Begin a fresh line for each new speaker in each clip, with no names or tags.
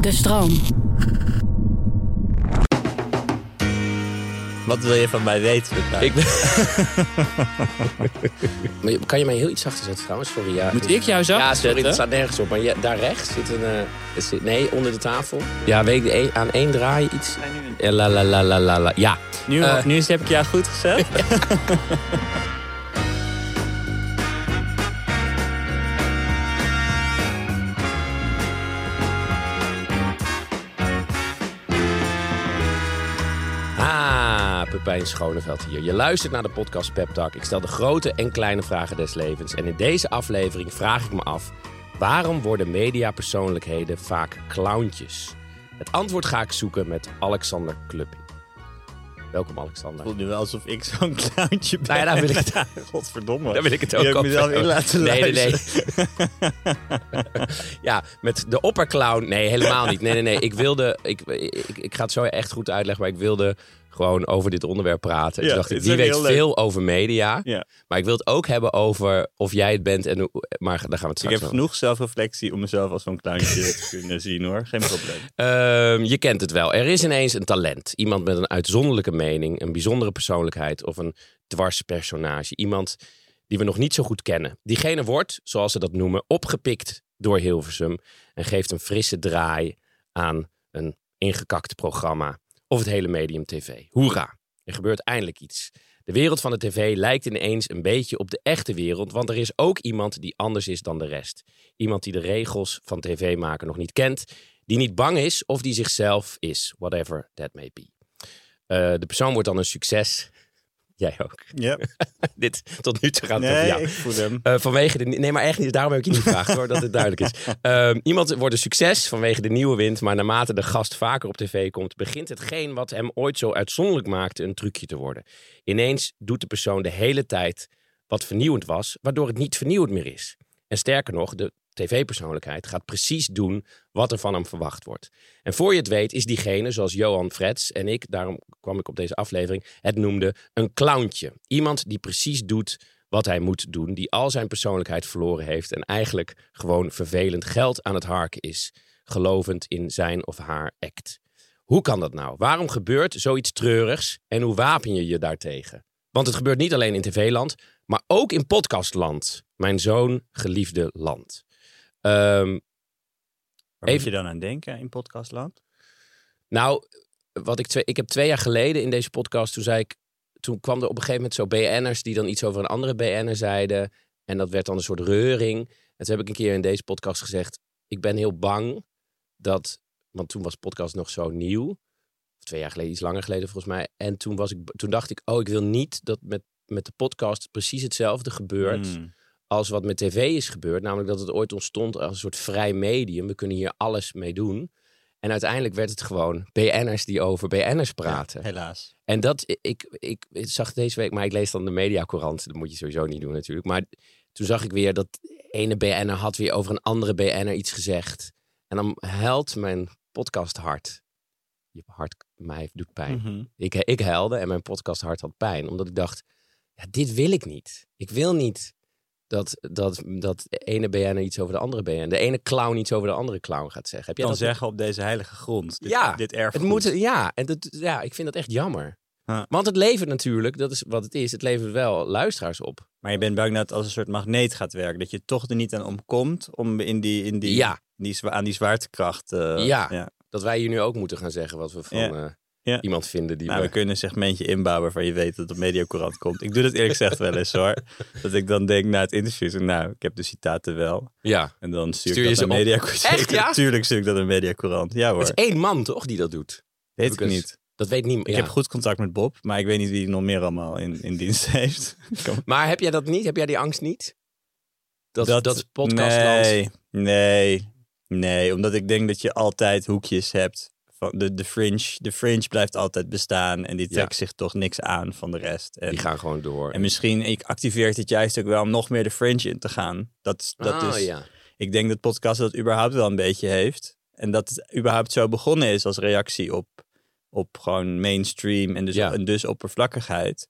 De stroom.
Wat wil je van mij weten?
Ik. Maar kan je mij heel iets zachter zetten trouwens? Sorry. Ja.
Moet ik jou zachter
Ja, sorry,
zetten?
dat staat nergens op. Maar ja, daar rechts zit een... eh, zit- nee, onder de tafel. Ja, weet ik, één- aan één draai iets. Ja, la la la la la la. Ja.
Nu,
Eh.
nu heb ik jou goed gezet.
Pepijn Schoneveld hier. Je luistert naar de podcast Pep Talk. Ik stel de grote en kleine vragen des levens. En in deze aflevering vraag ik me af... waarom worden mediapersoonlijkheden vaak clowntjes? Het antwoord ga ik zoeken met Alexander Klupping. Welkom, Alexander.
voelt nu wel alsof ik zo'n clowntje ben.
Nou ja, daar wil ik het,
Godverdomme.
daar wil ik het ook over
mezelf
hebben.
in laten
Nee, nee, nee. Ja, met de opperclown. Nee, helemaal niet. Nee, nee, nee. Ik wilde. Ik, ik, ik ga het zo echt goed uitleggen, maar ik wilde gewoon over dit onderwerp praten.
Ja,
Toen dacht ik, die weet
leuk.
veel over media.
Ja.
Maar ik wil het ook hebben over of jij het bent en. Maar daar gaan we het
Ik
straks
heb
over.
genoeg zelfreflectie om mezelf als zo'n clowntje te kunnen zien hoor. Geen probleem.
Ehm, je kent het wel. Er is ineens een talent. Iemand met een uitzonderlijke mening, een bijzondere persoonlijkheid of een dwarspersonage. Iemand die we nog niet zo goed kennen. Diegene wordt, zoals ze dat noemen, opgepikt door Hilversum en geeft een frisse draai aan een ingekakt programma of het hele medium tv. Hoera! Er gebeurt eindelijk iets. De wereld van de tv lijkt ineens een beetje op de echte wereld, want er is ook iemand die anders is dan de rest. Iemand die de regels van tv maken nog niet kent, die niet bang is of die zichzelf is, whatever that may be. Eh, de persoon wordt dan een succes. Jij ook.
Ja.
Dit tot nu toe gaat het over
Nee,
jou.
ik voel hem.
Eh, vanwege de. Nee, maar echt niet. Daarom heb ik je niet gevraagd hoor, dat het duidelijk is. Ehm, iemand wordt een succes vanwege de nieuwe wind, maar naarmate de gast vaker op tv komt, begint hetgeen wat hem ooit zo uitzonderlijk maakte een trucje te worden. Ineens doet de persoon de hele tijd wat vernieuwend was, waardoor het niet vernieuwend meer is. En sterker nog, de tv-persoonlijkheid gaat precies doen wat er van hem verwacht wordt. En voor je het weet is diegene, zoals Johan Frets en ik, daarom kwam ik op deze aflevering, het noemde een clowntje. Iemand die precies doet wat hij moet doen, die al zijn persoonlijkheid verloren heeft en eigenlijk gewoon vervelend geld aan het harken is, gelovend in zijn of haar act. Hoe kan dat nou? Waarom gebeurt zoiets treurigs en hoe wapen je je daartegen? Want het gebeurt niet alleen in tv-land, maar ook in podcastland. Mijn zoon geliefde land.
Waar moet
Even-
je dan aan denken in podcastland?
Nou, wat ik, twee, ik heb twee jaar geleden in deze podcast, toen zei ik, toen kwam er op een gegeven moment zo BN'ers die dan iets over een andere BN'er zeiden. En dat werd dan een soort reuring. En toen heb ik een keer in deze podcast gezegd, ik ben heel bang dat, want toen was podcast nog zo nieuw. Of twee jaar geleden, iets langer geleden volgens mij. En toen, was ik, toen dacht ik, oh, ik wil niet dat met, met de podcast precies hetzelfde gebeurt
Hmm.
Als wat met tv is gebeurd. Namelijk dat het ooit ontstond als een soort vrij medium. We kunnen hier alles mee doen. En uiteindelijk werd het gewoon BN'ers die over BN'ers praten.
Helaas.
En dat, ik, ik, ik zag deze week, maar ik lees dan de Mediacourant. Dat moet je sowieso niet doen natuurlijk. Maar toen zag ik weer dat ene BN'er had weer over een andere BN'er iets gezegd. En dan huilt mijn podcast hart. Je hart, mij doet pijn.
Mhm.
Ik, ik huilde en mijn podcast hart had pijn. Omdat ik dacht, ja, dit wil ik niet. Ik wil niet dat, dat, dat de ene BN'er iets over de andere BN'er... De ene clown iets over de andere clown gaat zeggen. Heb jij
kan
dat
zeggen op deze heilige grond. Dit,
Ja,
dit
het
erfgoed.
moet, ja, en dat, ja, ik vind dat echt jammer.
Ja.
Want het levert natuurlijk, dat is wat het is, het levert wel luisteraars op.
Maar je bent bang dat het als een soort magneet gaat werken. Dat je toch er niet aan omkomt om in die, in die,
Ja.
die, aan die zwaartekracht... eh,
Ja.
ja.
Dat wij hier nu ook moeten gaan zeggen wat we van
Ja.
eh,
Ja.
iemand vinden die
Nou,
we...
we kunnen een segmentje inbouwen waarvan je weet dat het op Mediacourant komt. Ik doe dat eerlijk gezegd wel eens hoor. Dat ik dan denk na het interview, nou, ik heb de citaten wel.
Ja,
En dan stuur, ik
ze
dat naar? Mediacourant.
Echt, ja?
Tuurlijk stuur ik dat naar Mediacourant. Ja hoor,
het is één man toch die dat doet?
weet ik niet.
Dat weet niemand.
Ik
ja.
heb goed contact met Bob, maar ik weet niet wie nog meer allemaal in, in dienst heeft.
Maar heb jij dat niet? Heb jij die angst niet? Dat, dat, podcastland...
Nee, nee, nee. Omdat ik denk dat je altijd hoekjes hebt. Van de, de, fringe, de fringe blijft altijd bestaan en die
Ja.
trekt zich toch niks aan van de rest. En,
Die gaan gewoon door.
en misschien ik activeert het juist ook wel om nog meer de fringe in te gaan. Dat is, dat
Ah,
is,
ja.
Ik denk dat podcast dat überhaupt wel een beetje heeft. En dat het überhaupt zo begonnen is als reactie op, op gewoon mainstream en dus,
Ja.
en dus oppervlakkigheid.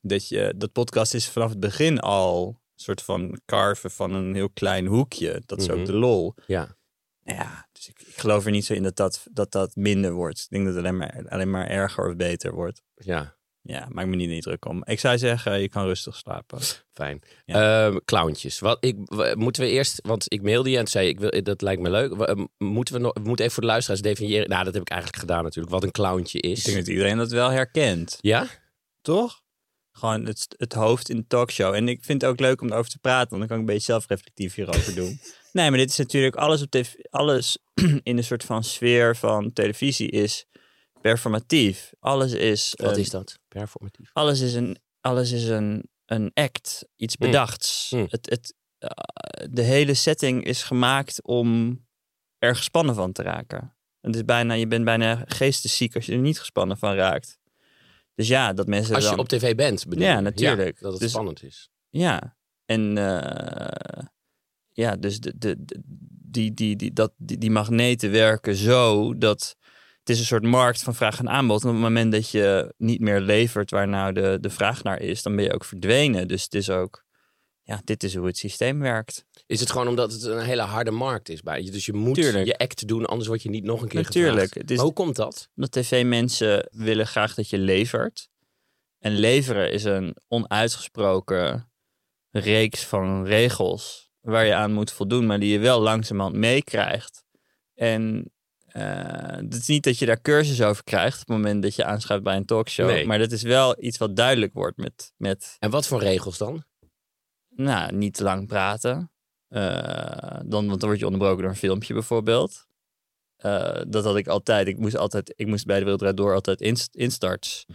Dat, je, dat podcast is vanaf het begin al een soort van carven van een heel klein hoekje. Dat is
Mhm.
ook de lol.
ja.
Nou ja, geloof er niet zo in dat dat, dat, dat minder wordt. Ik denk dat het alleen maar, alleen maar erger of beter wordt.
Ja,
Ja, maak me niet, niet druk om. Ik zou zeggen, je kan rustig slapen.
fijn.
Ja.
Ehm, clowntjes. Wat, ik, moeten we eerst, want ik mailde je en zei, ik wil, dat lijkt me leuk. Ehm, Moeten we, nog, even voor de luisteraars definiëren. Nou, dat heb ik eigenlijk gedaan natuurlijk. Wat een clowntje is.
Ik denk dat iedereen dat wel herkent.
Ja?
Toch? Gewoon het, het hoofd in de talkshow. En ik vind het ook leuk om erover te praten, want dan kan ik een beetje zelfreflectief hierover doen. Nee, maar dit is natuurlijk alles op tv, alles in een soort van sfeer van televisie is performatief. Alles is.
Wat
een-
is dat? Performatief.
Alles is een, alles is een, een act, iets
Hmm.
bedachts.
Hmm.
Het, het, eh, de hele setting is gemaakt om er gespannen van te raken. Het is bijna, je bent bijna geestesziek als je er niet gespannen van raakt. Dus ja, dat mensen
Als je
dan...
op tv bent, bedoel
Ja,
je?
natuurlijk.
dat het
Dus-
spannend is.
Ja, en eh, ja, dus de, de, de- die, die, die, dat, die, die magneten werken zo dat het is een soort markt van vraag en aanbod. En op het moment dat je niet meer levert waar nou de, de vraag naar is, dan ben je ook verdwenen. Dus het is ook, ja, dit is hoe het systeem werkt.
Is het gewoon omdat het een hele harde markt is bij je? Dus je moet
Tuurlijk.
je act doen, anders word je niet nog een keer
Natuurlijk.
gevraagd.
Is-
hoe komt dat?
Omdat tv-mensen willen graag dat je levert. En leveren is een onuitgesproken reeks van regels waar je aan moet voldoen, maar die je wel langzamerhand meekrijgt. En eh, het is niet dat je daar cursus over krijgt op het moment dat je aanschuift bij een talkshow.
Nee.
Maar dat is wel iets wat duidelijk wordt met, met
En wat voor regels dan?
nou, niet te lang praten. Eh, dan, want dan word je onderbroken door een filmpje bijvoorbeeld. Eh, dat had ik altijd. Ik moest, altijd, ik moest bij de Wereld Door altijd inst- instarts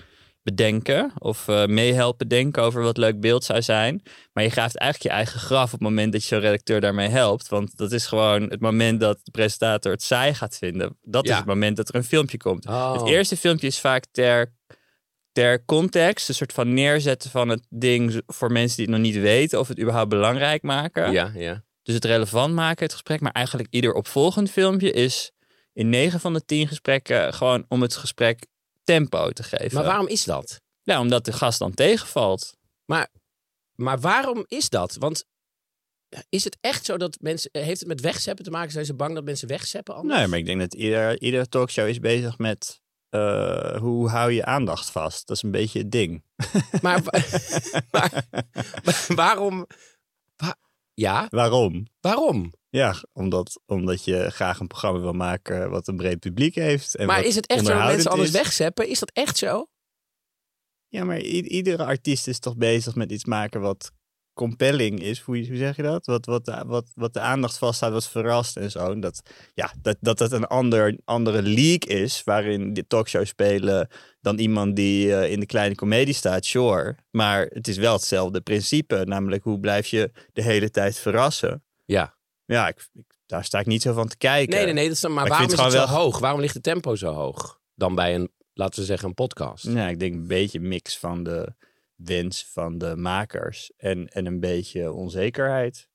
bedenken. Of eh, meehelpen denken over wat leuk beeld zou zijn. Maar je graaft eigenlijk je eigen graf op het moment dat je zo'n redacteur daarmee helpt. Want dat is gewoon het moment dat de presentator het saai gaat vinden. Dat
Ja.
is het moment dat er een filmpje komt.
Oh.
Het eerste filmpje is vaak ter, ter context, een soort van neerzetten van het ding voor mensen die het nog niet weten of het überhaupt belangrijk maken.
Ja, ja.
Dus het relevant maken, het gesprek. Maar eigenlijk ieder opvolgend filmpje is in 9 van de 10 gesprekken gewoon om het gesprek tempo te geven.
Maar waarom is dat?
Ja, omdat de gast dan tegenvalt.
Maar waarom is dat? Want is het echt zo dat mensen... Heeft het met wegzeppen te maken? Zijn ze bang dat mensen wegzeppen anders?
Nee, maar ik denk dat ieder, iedere talkshow is bezig met eh, hoe hou je aandacht vast. Dat is een beetje het ding.
Maar, maar, maar waarom... wa- ja,
Waarom?
waarom?
Ja, omdat, omdat je graag een programma wil maken wat een breed publiek heeft. En
Maar
wat
is het echt zo dat mensen
is.
wegzeppen? Is dat echt zo?
Ja, maar iedere artiest is toch bezig met iets maken wat compelling is. Hoe, hoe zeg je dat? Wat, wat, de- wat, wat de aandacht vasthoudt, wat verrast en zo. En Dat, ja, dat, dat het een ander, andere league is waarin de talkshows spelen dan iemand die eh, in de kleine komedie staat, sure. Maar het is wel hetzelfde principe. Namelijk, hoe blijf je de hele tijd verrassen?
Ja.
Ja, ik, ik- daar sta ik niet zo van te kijken.
Nee, nee, nee. Dat is, maar waarom is
het
het zo
wel-
hoog? Waarom ligt het tempo zo hoog? Dan bij een, laten we zeggen, een podcast.
Ja, ik denk een beetje mix van de wens van de makers en, en een beetje onzekerheid.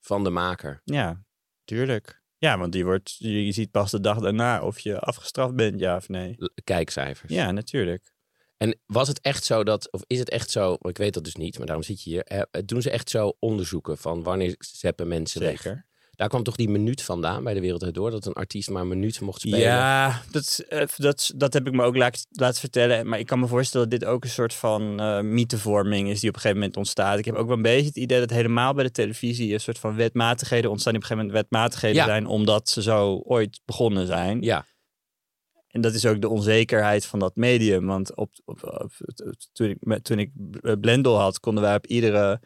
Van de maker.
Ja, tuurlijk. Ja, want die wordt, je ziet pas de dag daarna of je afgestraft bent, ja of nee.
Kijkcijfers.
Ja, natuurlijk.
En was het echt zo dat, of is het echt zo, ik weet dat dus niet, maar daarom zit je hier. eh, doen ze echt zo onderzoeken van wanneer zeppen mensen weg? Daar kwam toch die minuut vandaan bij de Wereld Door, dat een artiest maar een minuut mocht spelen?
Ja, dat, eh, dat, dat heb ik me ook laat, laten vertellen. Maar ik kan me voorstellen dat dit ook een soort van eh mythevorming is die op een gegeven moment ontstaat. Ik heb ook wel een beetje het idee dat helemaal bij de televisie een soort van wetmatigheden ontstaan die op een gegeven moment wetmatigheden
Ja.
zijn omdat ze zo ooit begonnen zijn.
Ja.
En dat is ook de onzekerheid van dat medium. Want op, op, op- toen, ik, toen ik eh, Blendel had, konden wij op iedere...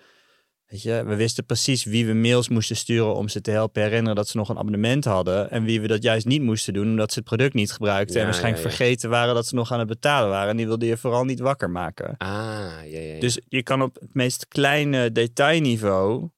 Weet je, we wisten precies wie we mails moesten sturen om ze te helpen herinneren dat ze nog een abonnement hadden. En wie we dat juist niet moesten doen, omdat ze het product niet gebruikten.
Ja,
en waarschijnlijk
ja, ja.
vergeten waren dat ze nog aan het betalen waren. En die wilde je vooral niet wakker maken.
Ah, ja, ja, ja.
Dus je kan op het meest kleine detailniveau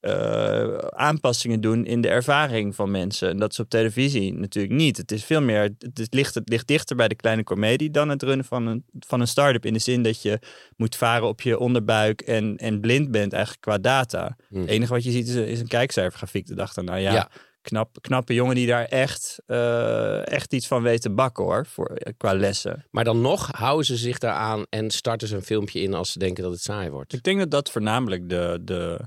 eh, aanpassingen doen in de ervaring van mensen. En dat is op televisie natuurlijk niet. Het is veel meer, het, is- ligt, het ligt dichter bij de kleine komedie dan het runnen van een, van een start-up. In de zin dat je moet varen op je onderbuik en, en blind bent eigenlijk qua data.
Hm.
Het enige wat je ziet is, een- is een kijkcijfergrafiek de dag daarna. Ja,
Ja.
Knap, knappe jongen die daar echt, eh, echt iets van weet te bakken hoor, voor, qua lessen.
Maar dan nog houden ze zich daaraan en starten ze een filmpje in als ze denken dat het saai wordt.
Ik denk dat dat voornamelijk de, de,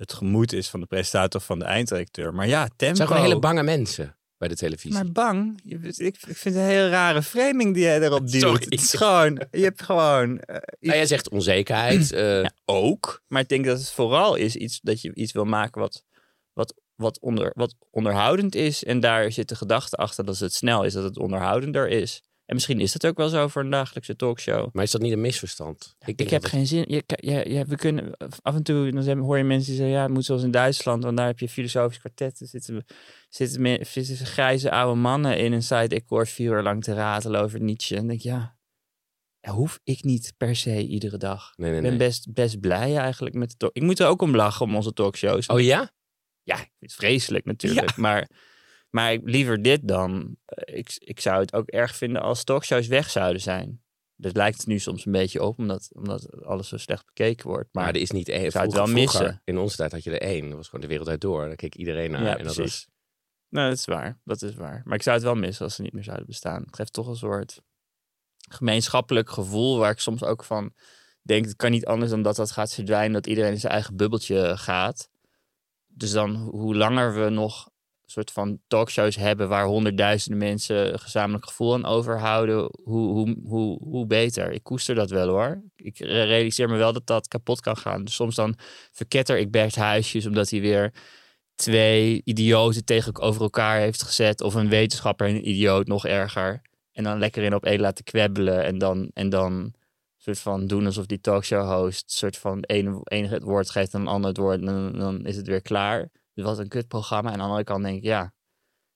het gemoed is van de presentator of van de eindredacteur. Maar ja, tempo.
Het zijn gewoon hele bange mensen. bij de televisie.
Maar bang? Je, ik, ik vind het een heel rare framing die jij erop duwt.
Sorry.
Het is gewoon, je hebt gewoon... eh, iets-
Nou, jij zegt onzekerheid. eh,
Ja, ook. Maar ik denk dat het vooral is iets dat je iets wil maken wat, wat, wat, onder, wat onderhoudend is. En daar zit de gedachte achter dat als het snel is, dat het onderhoudender is. En misschien is dat ook wel zo voor een dagelijkse talkshow.
maar is dat niet een misverstand?
Ik,
denk
heb geen zin. Je, je, we kunnen af en toe dan hoor je mensen die zeggen: ja, het moet zoals in Duitsland, want daar heb je filosofisch kwartet. Er zitten, zitten, zitten grijze oude mannen in een. Ik hoor vier uur lang te ratelen over Nietzsche. En denk ik, ja, ja, hoef ik niet per se iedere dag.
Nee, nee,
Ik ben
nee.
best, best blij eigenlijk met de talk. Ik moet er ook om lachen om onze talkshows.
Oh ja?
Ja, ik het vreselijk natuurlijk. Maar, maar liever dit dan. eh, Ik, ik zou het ook erg vinden als talkshows weg zouden zijn. Dat lijkt het nu soms een beetje op, omdat, omdat alles zo slecht bekeken wordt.
Maar
Maar
er is niet één.
zou het wel
vroeger,
missen.
In onze tijd had je er één. Dat was gewoon de wereld uit door. Daar keek iedereen naar.
ja,
en dat
precies.
was,
Nou, dat is waar. Dat is waar. Maar ik zou het wel missen als ze niet meer zouden bestaan. Het geeft toch een soort gemeenschappelijk gevoel waar ik soms ook van denk, het kan niet anders dan dat dat gaat verdwijnen, dat iedereen in zijn eigen bubbeltje gaat. Dus dan hoe langer we nog soort van talkshows hebben waar honderdduizenden mensen een gezamenlijk gevoel aan overhouden, hoe, hoe, hoe, hoe beter. Ik koester dat wel hoor. Ik realiseer me wel dat dat kapot kan gaan. Dus soms dan verketter ik Bert Huisjes omdat hij weer twee idioten tegen over elkaar heeft gezet. Of een wetenschapper en een idioot nog erger. En dan lekker in op één laten kwebbelen. En dan, en dan soort van doen alsof die talkshow host soort van de ene, ene het woord geeft en een ander het woord. En dan, dan is het weer klaar. Dus wat een kutprogramma. En aan de andere kant denk ik, ja,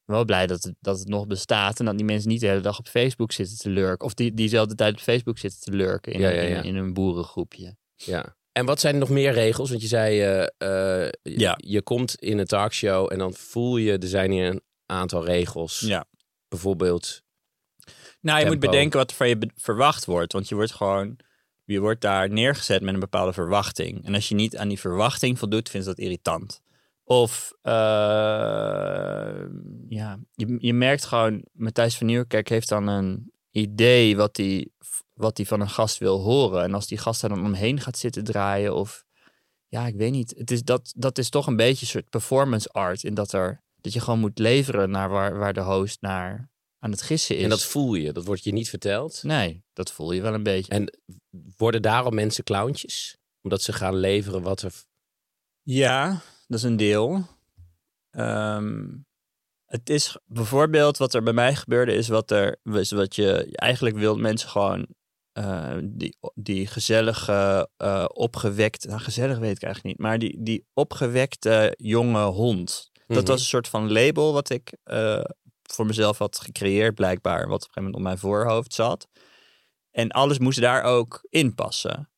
wel blij dat het, dat het nog bestaat. En dat die mensen niet de hele dag op Facebook zitten te lurken. Of die diezelfde tijd op Facebook zitten te lurken in,
Ja, ja,
in-
ja.
in, een boerengroepje.
ja. En wat zijn er nog meer regels? Want je zei, eh, eh, je-
Ja.
je komt in een talkshow en dan voel je, er zijn hier een aantal regels.
Ja.
Bijvoorbeeld,
Nou, je moet bedenken wat er van je verwacht wordt. Want je wordt gewoon, je wordt daar neergezet met een bepaalde verwachting. En als je niet aan die verwachting voldoet, vindt ze dat irritant. Of, eh, ja, je, je merkt gewoon, Matthijs van Nieuwkerk heeft dan een idee wat hij wat hij van een gast wil horen. En als die gast daar dan omheen gaat zitten draaien of, ja, ik weet niet. Het is, dat, dat is toch een beetje een soort performance art. In dat, er, dat je gewoon moet leveren naar waar, waar de host naar aan het gissen is.
en dat voel je, dat wordt je niet verteld.
Nee, dat voel je wel een beetje.
En worden daarom mensen clowntjes? Omdat ze gaan leveren wat er...
Ja, dat is een deel. Ehm, het is bijvoorbeeld wat er bij mij gebeurde, is wat er is wat je eigenlijk wil mensen gewoon eh, die, die gezellige, eh, opgewekte, nou gezellig weet ik eigenlijk niet, maar die, die opgewekte jonge hond. Dat
Mhm.
was een soort van label wat ik eh, voor mezelf had gecreëerd, blijkbaar, wat op een gegeven moment op mijn voorhoofd zat. En alles moest daar ook in passen.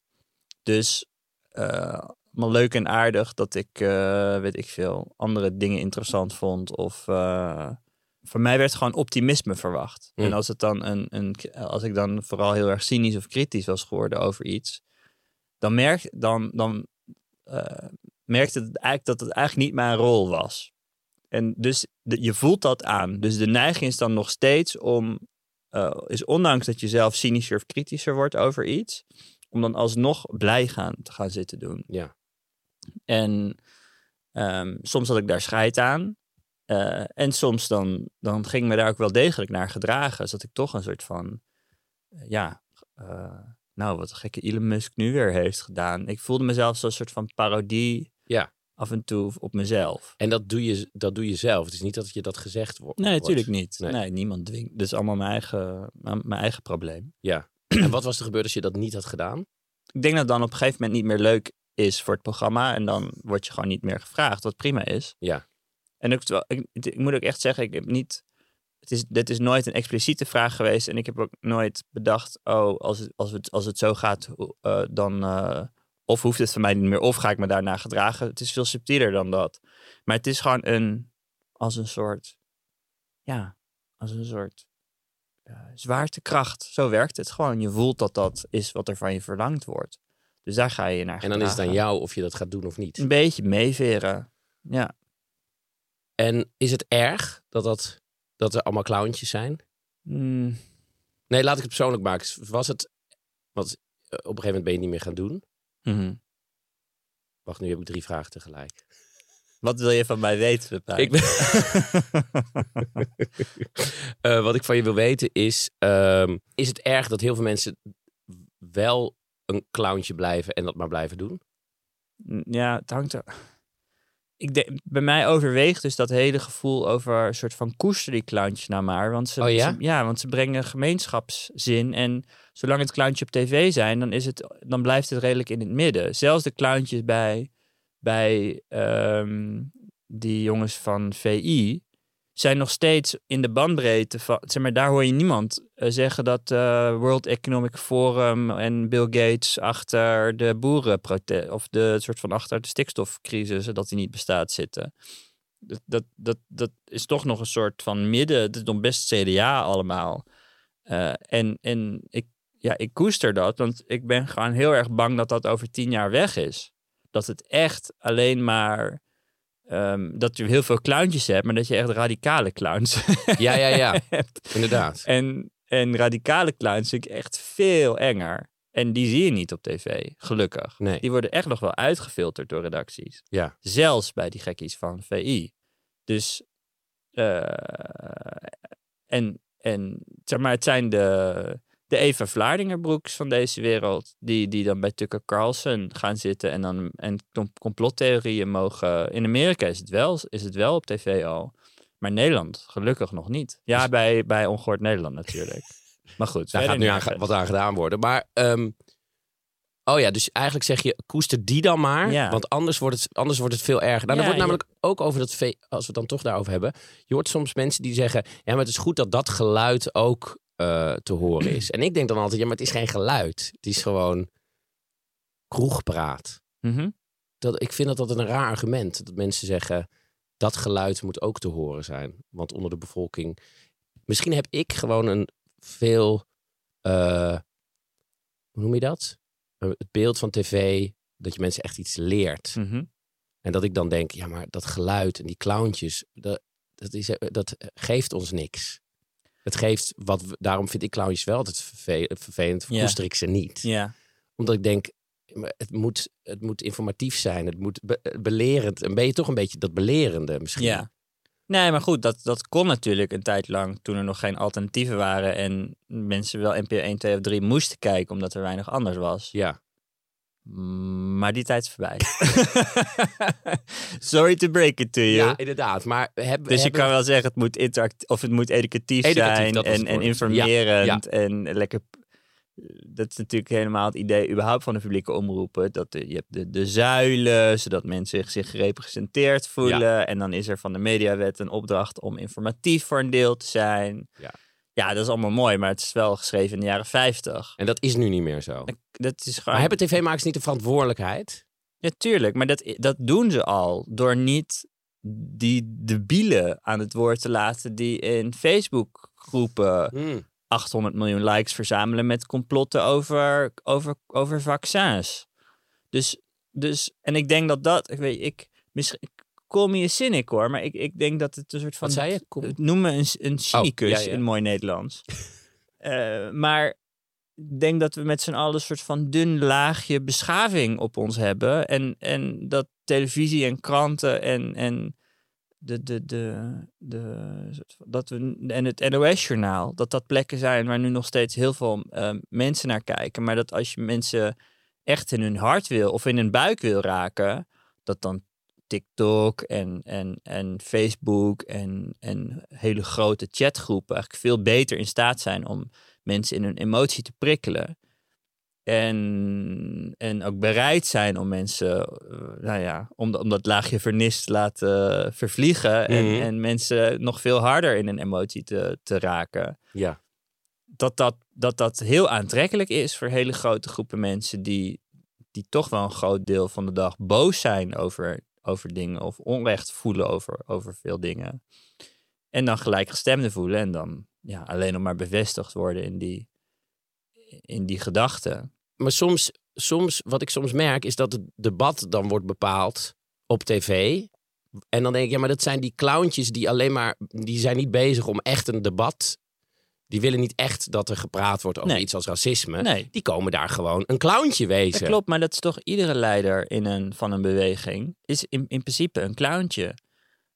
Dus allemaal leuk en aardig dat ik, eh, weet ik veel, andere dingen interessant vond. Of eh, voor mij werd gewoon optimisme verwacht.
Mm.
En als, het dan een, een, als ik dan vooral heel erg cynisch of kritisch was geworden over iets, dan, merk, dan, dan eh, merkte het eigenlijk dat het eigenlijk niet mijn rol was. En dus de- je voelt dat aan. Dus de neiging is dan nog steeds om, is ondanks dat je zelf cynischer of kritischer wordt over iets, om dan alsnog blij gaan te gaan zitten doen.
Ja.
En ehm, soms had ik daar scheid aan. Eh, en soms dan, dan ging ik me daar ook wel degelijk naar gedragen. Zodat ik toch een soort van, eh, ja, eh, nou wat een gekke Elon Musk nu weer heeft gedaan. Ik voelde mezelf zo'n soort van parodie
Ja.
af en toe op mezelf.
En dat doe, je, dat doe je zelf. Het is niet dat je dat gezegd wordt.
Nee, natuurlijk niet.
Nee.
Nee. niemand dwingt. Dat is allemaal mijn eigen, mijn, mijn eigen probleem.
Ja. En wat was er gebeurd als je dat niet had gedaan?
Ik denk dat het dan op een gegeven moment niet meer leuk is voor het programma. En dan word je gewoon niet meer gevraagd, wat prima is.
Ja.
En ook, ik, ik moet ook echt zeggen, ik heb niet. Het is, dit is nooit een expliciete vraag geweest. En ik heb ook nooit bedacht, oh, als het, als het, als het zo gaat, eh, dan. eh, of hoeft het van mij niet meer, of ga ik me daarna gedragen. Het is veel subtieler dan dat. Maar het is gewoon een. Als een soort. Ja, als een soort. eh, zwaartekracht. Zo werkt het gewoon. Je voelt dat dat is wat er van je verlangd wordt. Dus daar ga je naar
En dan is het aan jou of je dat gaat doen of niet.
Een beetje meeveren. Ja.
En is het erg dat, dat, dat er allemaal clowntjes zijn?
Mm,
Nee, laat ik het persoonlijk maken. Was het... Want eh, op een gegeven moment ben je niet meer gaan doen.
mhm.
Wacht, nu heb ik drie vragen tegelijk.
Wat wil je van mij weten?
Ik ben... Eh, wat ik van je wil weten is... ehm, is het erg dat heel veel mensen wel een clowntje blijven en dat maar blijven doen?
Ja, het hangt er... Ik denk, bij mij overweegt dus dat hele gevoel over een soort van koester die clowntjes nou maar. Want ze,
Oh ja?
ze- ja, want ze brengen gemeenschapszin. En zolang het clowntje op tv zijn, dan, is het, dan blijft het redelijk in het midden. Zelfs de clowntjes bij, bij ehm, die jongens van VI zijn nog steeds in de bandbreedte van... Zeg maar, daar hoor je niemand eh, zeggen dat eh, World Economic Forum en Bill Gates achter de boerenprotest... of de soort van achter de stikstofcrisis, dat die niet bestaat, zitten. Dat, dat, dat, dat is toch nog een soort van midden. Het is nog best CDA allemaal. Eh, en en ik, ja, ik koester dat, want ik ben gewoon heel erg bang dat dat over tien jaar weg is. Dat het echt alleen maar... ehm, dat je heel veel clowntjes hebt, maar dat je echt radicale clowns
Ja, ja, ja. Inderdaad.
En, en radicale clowns vind ik echt veel enger. En die zie je niet op tv, gelukkig.
Nee.
Die worden echt nog wel uitgefilterd door redacties.
Ja.
Zelfs bij die gekkies van VI. Dus, eh, en, en zeg maar, het zijn de, de Eva Vlaardingerbroeks van deze wereld, die, die dan bij Tucker Carlson gaan zitten en dan en com- complottheorieën mogen. In Amerika is het wel, is het wel op tv al. Maar Nederland gelukkig nog niet. Ja, bij, bij Ongehoord Nederland natuurlijk. Maar goed,
Daar gaat nu aan, wat aan gedaan worden. Maar, ehm, oh ja, dus eigenlijk zeg je, koester die dan maar.
Ja.
Want anders wordt, het, anders wordt het veel erger. Nou,
Ja,
wordt
je-
namelijk ook over dat, als we het dan toch daarover hebben. Je hoort soms mensen die zeggen, ja, maar het is goed dat dat geluid ook eh, te horen is. En ik denk dan altijd, ja, maar het is geen geluid. Het is gewoon kroegpraat.
Mhm.
Dat, ik vind dat altijd een raar argument. Dat mensen zeggen, dat geluid moet ook te horen zijn. Want onder de bevolking... Misschien heb ik gewoon een veel... eh, hoe noem je dat? Eh, Het beeld van tv, dat je mensen echt iets leert.
Mhm.
En dat ik dan denk, ja, maar dat geluid en die clowntjes, dat, dat, is, dat geeft ons niks. Het geeft wat, we- daarom vind ik clowntjes wel altijd verve- vervelend, koester ik ze niet
Ja.
omdat ik denk, het moet, het moet informatief zijn. Het moet be- belerend. En ben je toch een beetje dat belerende misschien?
Ja. Nee, maar goed, dat, dat kon natuurlijk een tijd lang toen er nog geen alternatieven waren en mensen wel NPO 1, 2 of 3 moesten kijken omdat er weinig anders was.
Ja.
Mm, Maar die tijd is voorbij. Sorry to break it to you.
Ja, inderdaad. Maar
dus je kan wel zeggen, het moet interact of het moet educatief,
Educatief,
zijn en, en informerend en lekker. Dat is natuurlijk helemaal het idee überhaupt van de publieke omroepen. Dat de- je hebt de, de zuilen, zodat mensen zich, zich gerepresenteerd voelen. En dan is er van de mediawet een opdracht om informatief voor een deel te zijn.
Ja.
Ja, dat is allemaal mooi, maar het is wel geschreven in de jaren 50.
En dat is nu niet meer zo.
Dat is gewoon...
Maar hebben tv-makers niet de verantwoordelijkheid?
Ja, tuurlijk. Maar dat, dat doen ze al door niet die debielen aan het woord te laten die in Facebook-groepen
Hmm.
800 miljoen likes verzamelen met complotten over, over, over vaccins. Dus, dus, en ik denk dat dat, ik weet, ik, misschien, call me a cynic hoor, maar ik, ik denk dat het een soort van.
Wat zei je? Kom-
Noem me een, een cynicus
ja, ja.
in mooi Nederlands. Eh, maar ik denk dat we met z'n allen een soort van dun laagje beschaving op ons hebben. En, en dat televisie en kranten en, en de, de, de, de, dat we, en het NOS-journaal, dat dat plekken zijn waar nu nog steeds heel veel eh, mensen naar kijken. Maar dat als je mensen echt in hun hart wil of in hun buik wil raken, dat dan TikTok en, en, en Facebook en, en hele grote chatgroepen eigenlijk veel beter in staat zijn om mensen in hun emotie te prikkelen. En, en ook bereid zijn om mensen, eh, nou ja, om, om dat laagje vernis te laten vervliegen. en,
Mhm.
en mensen nog veel harder in een emotie te, te raken.
Ja.
Dat dat, dat dat heel aantrekkelijk is voor hele grote groepen mensen die, die toch wel een groot deel van de dag boos zijn over, over dingen of onrecht voelen over, over veel dingen. En dan gelijkgestemde voelen en dan ja, alleen nog maar bevestigd worden in die, in die gedachten.
Maar soms, soms, wat ik soms merk, is dat het debat dan wordt bepaald op tv. En dan denk ik, ja, maar dat zijn die clowntjes die alleen maar, die zijn niet bezig om echt een debat Die willen niet echt dat er gepraat wordt over
Nee.
iets als racisme.
Nee.
Die komen daar gewoon een clowntje wezen.
Dat klopt, maar dat is toch iedere leider in een, van een beweging is in, in principe een clowntje.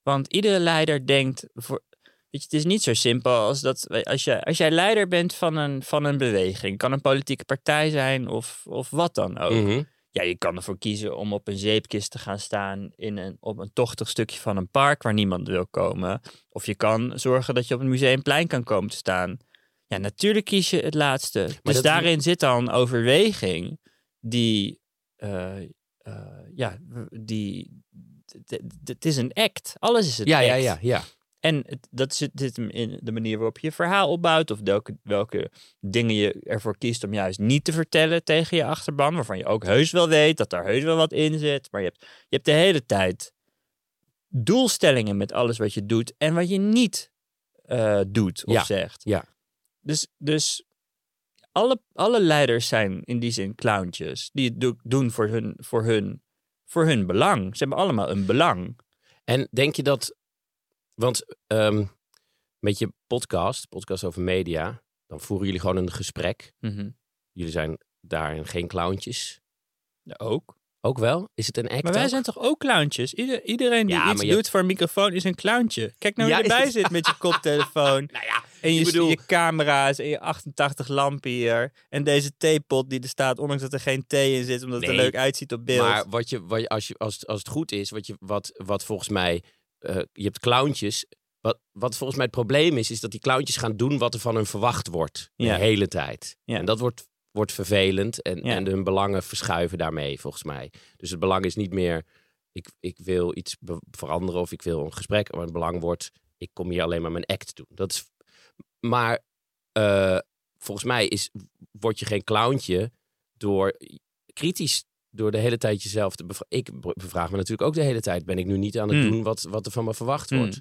Want iedere leider denkt, voor, weet je, het is niet zo simpel als dat als, je, als jij leider bent van een, van een beweging, kan een politieke partij zijn of, of wat dan ook.
Mhm.
Ja, je kan ervoor kiezen om op een zeepkist te gaan staan in een, op een tochtig stukje van een park waar niemand wil komen. Of je kan zorgen dat je op een museumplein kan komen te staan. Ja, natuurlijk kies je het laatste. dus
dat-
daarin zit een overweging die, eh, eh, ja, die, het is een act. Alles is het
Ja, ja, ja, ja.
En het, dat zit, zit hem in de manier waarop je je verhaal opbouwt. Of welke, welke dingen je ervoor kiest om juist niet te vertellen tegen je achterban. Waarvan je ook heus wel weet dat daar heus wel wat in zit. Maar je hebt, je hebt de hele tijd doelstellingen met alles wat je doet. En wat je niet eh, doet of
Ja,
zegt.
ja.
Dus, dus alle, alle leiders zijn in die zin clowntjes. Die het do- doen voor hun, voor, hun, voor hun belang. Ze hebben allemaal een belang.
En denk je dat, want ehm, met je podcast, podcast over media, dan voeren jullie gewoon een gesprek. Jullie zijn daarin geen clowntjes.
Ja, ook.
Ook wel? Is het een act
Maar wij
ook?
zijn toch ook clowntjes? Ieder, iedereen die
Ja,
iets
je
doet voor een microfoon is een clowntje. Kijk nou
Ja,
wie erbij
is-
zit met je koptelefoon.
Nou ja,
En je,
bedoel-
je camera's en je 88 lampen hier. En deze theepot die er staat, ondanks dat er geen thee in zit, omdat het er leuk uitziet op beeld.
Maar wat je, wat je, als, je als, als het goed is, wat, je, wat, wat volgens mij, eh, je hebt clowntjes. Wat, wat volgens mij het probleem is, is dat die clowntjes gaan doen wat er van hun verwacht wordt.
Ja.
De hele tijd.
Ja.
En dat wordt, wordt vervelend en,
Ja.
en hun belangen verschuiven daarmee, volgens mij. Dus het belang is niet meer, ik, ik wil iets veranderen of ik wil een gesprek. Maar het belang wordt, ik kom hier alleen maar mijn act doen. Dat is, maar eh, volgens mij is, word je geen clowntje door kritisch door de hele tijd jezelf te bevragen. Ik be- bevraag me natuurlijk ook de hele tijd. Ben ik nu niet aan het
Hmm.
doen wat, wat er van me verwacht
Hmm.
wordt?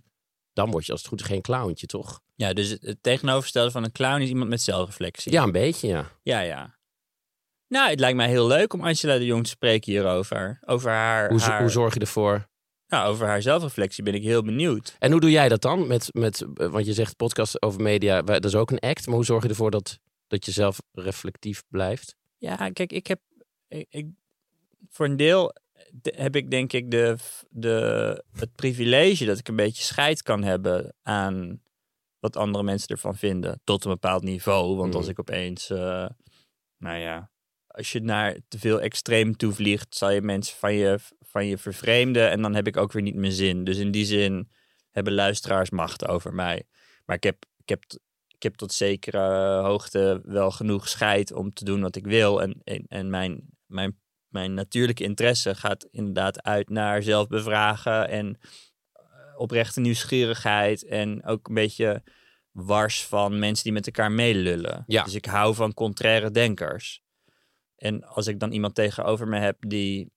Dan word je als het goed is geen clowntje, toch?
Ja, dus het, tegenovergestelde van een clown is iemand met zelfreflectie.
Ja, een beetje, ja.
Ja, ja. Nou, het lijkt mij heel leuk om Angela de Jong te spreken hierover. Over haar,
Hoe,
haar,
hoe zorg je ervoor?
nou, over haar zelfreflectie ben ik heel benieuwd.
En hoe doe jij dat dan? Met, met, want je zegt podcast over media, dat is ook een act. Maar hoe zorg je ervoor dat, dat je zelf reflectief blijft?
Ja, kijk, ik heb. Ik, ik- voor een deel de- heb ik denk ik de, de, het privilege dat ik een beetje scheid kan hebben aan wat andere mensen ervan vinden. Tot een bepaald niveau. Want als
Mhm.
ik opeens. eh, nou ja. Als je naar te veel extreem toe vliegt, zal je mensen van je, van je vervreemden. En dan heb ik ook weer niet mijn zin. Dus in die zin hebben luisteraars macht over mij. Maar ik heb, ik heb, ik heb tot zekere hoogte wel genoeg scheid om te doen wat ik wil. En, en, en mijn, mijn, mijn natuurlijke interesse gaat inderdaad uit naar zelf bevragen en eh, oprechte nieuwsgierigheid. En ook een beetje wars van mensen die met elkaar meelullen.
Ja.
Dus ik hou van contraire denkers. En als ik dan iemand tegenover me heb die